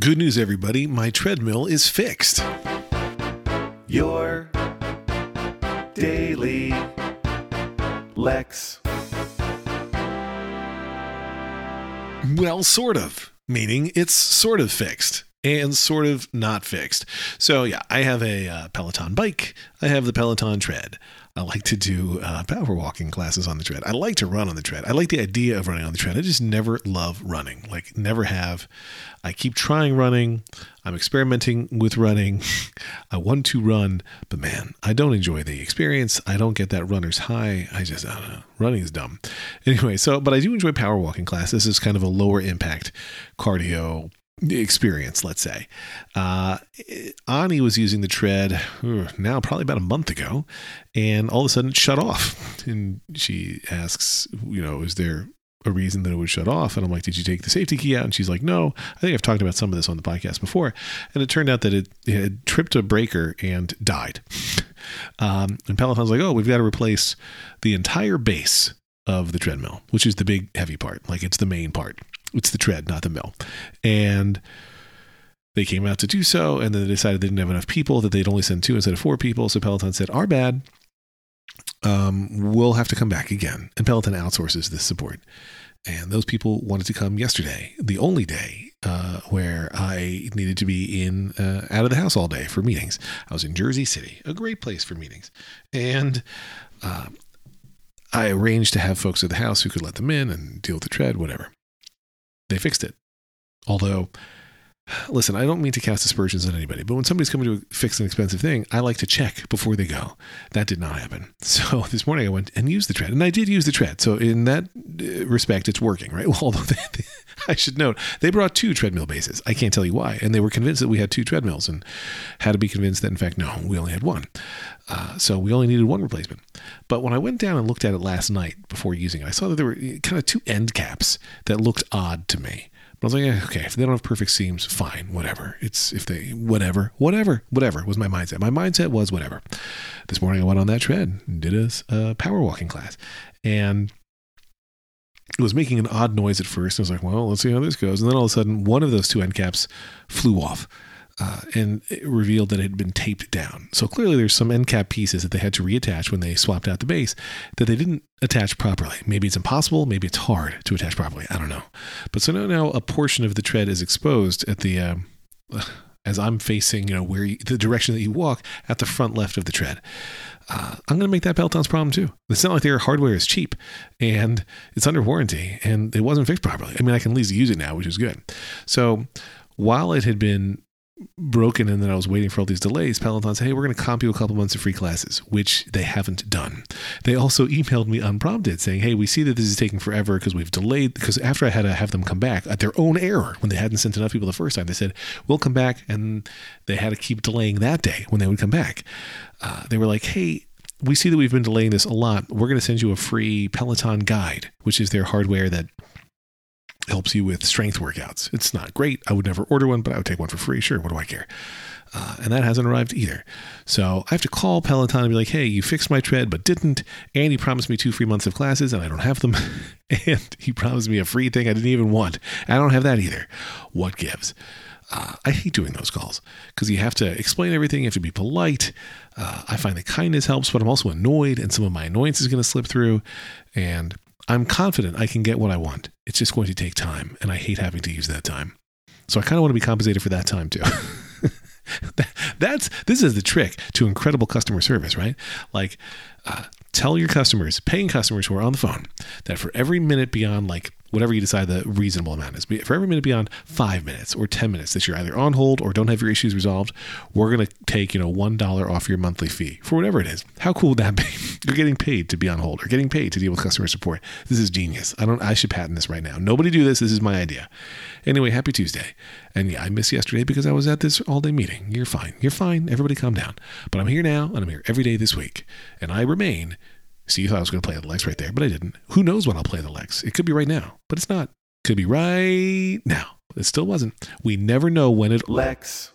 Good news, everybody. My treadmill is fixed. Your daily Lex. Well, sort of. Meaning it's sort of fixed and sort of not fixed. So, yeah, I have a uh, Peloton bike. I have the Peloton tread. I like to do uh, power walking classes on the tread. I like to run on the tread. I like the idea of running on the tread. I just never love running. Like, never have. I keep trying running. I'm experimenting with running. I want to run, but man, I don't enjoy the experience. I don't get that runner's high. I just, I don't know. Running is dumb. Anyway, so, but I do enjoy power walking class. This is kind of a lower impact cardio experience, let's say. Uh, Ani was using the tread now probably about a month ago, and all of a sudden it shut off. And she asks, you know, is there a reason that it would shut off? And I'm like, did you take the safety key out? And she's like, no. I think I've talked about some of this on the podcast before. And it turned out that it, it had tripped a breaker and died. Um, and Peloton's like, oh, we've got to replace the entire base of the treadmill, which is the big heavy part. Like it's the main part. It's the tread, not the mill. And they came out to do so, and then they decided they didn't have enough people, that they'd only send two instead of four people. So Peloton said, Our bad. Um, we'll have to come back again. And Peloton outsources this support. And those people wanted to come yesterday, the only day uh, where I needed to be in uh, out of the house all day for meetings. I was in Jersey City, a great place for meetings, and uh, I arranged to have folks at the house who could let them in and deal with the tread, whatever. They fixed it. Although, listen, I don't mean to cast aspersions on anybody, but when somebody's coming to fix an expensive thing, I like to check before they go. That did not happen. So this morning I went and used the tread, and I did use the tread. So in that uh, respect, it's working, right? Well, although they, they, I should note they brought two treadmill bases. I can't tell you why, and they were convinced that we had two treadmills, and had to be convinced that in fact no, we only had one. Uh, so we only needed one replacement. But when I went down and looked at it last night before using it, I saw that there were kind of two end caps that looked odd to me. But I was like, eh, okay, if they don't have perfect seams, fine, whatever. It's if they, whatever, whatever, whatever was my mindset. My mindset was whatever. This morning I went on that tread and did a, a power walking class. And it was making an odd noise at first. I was like, well, let's see how this goes. And then all of a sudden, one of those two end caps flew off. Uh, and it revealed that it had been taped down. So clearly, there's some end cap pieces that they had to reattach when they swapped out the base that they didn't attach properly. Maybe it's impossible. Maybe it's hard to attach properly. I don't know. But so now, now a portion of the tread is exposed at the. Uh, as I'm facing, you know, where you, the direction that you walk at the front left of the tread. Uh, I'm going to make that Peloton's problem too. It's not like their hardware is cheap and it's under warranty and it wasn't fixed properly. I mean, I can at least use it now, which is good. So while it had been broken and then I was waiting for all these delays, Peloton said, Hey, we're going to comp you a couple months of free classes, which they haven't done. They also emailed me unprompted saying, Hey, we see that this is taking forever because we've delayed. Because after I had to have them come back at their own error, when they hadn't sent enough people the first time, they said, We'll come back. And they had to keep delaying that day when they would come back. Uh, they were like, Hey, we see that we've been delaying this a lot. We're going to send you a free Peloton guide, which is their hardware that helps you with strength workouts. It's not great. I would never order one, but I would take one for free. Sure, what do I care? Uh, and that hasn't arrived either. So I have to call Peloton and be like, hey, you fixed my tread, but didn't. And he promised me two free months of classes, and I don't have them. and he promised me a free thing I didn't even want. I don't have that either. What gives? Uh, I hate doing those calls because you have to explain everything. You have to be polite. Uh, I find that kindness helps, but I'm also annoyed, and some of my annoyance is going to slip through. And I'm confident I can get what I want. It's just going to take time, and I hate having to use that time. So I kind of want to be compensated for that time too. That's this is the trick to incredible customer service, right? Like, uh, tell your customers, paying customers who are on the phone, that for every minute beyond like whatever you decide the reasonable amount is. For every minute beyond five minutes or 10 minutes that you're either on hold or don't have your issues resolved, we're going to take, you know, $1 off your monthly fee for whatever it is. How cool would that be? You're getting paid to be on hold or getting paid to deal with customer support. This is genius. I don't, I should patent this right now. Nobody do this. This is my idea. Anyway, happy Tuesday. And yeah, I missed yesterday because I was at this all day meeting. You're fine. You're fine. Everybody calm down. But I'm here now and I'm here every day this week. And I remain See, you thought I was going to play the Lex right there, but I didn't. Who knows when I'll play the Lex? It could be right now, but it's not. Could be right now. It still wasn't. We never know when it. Lex.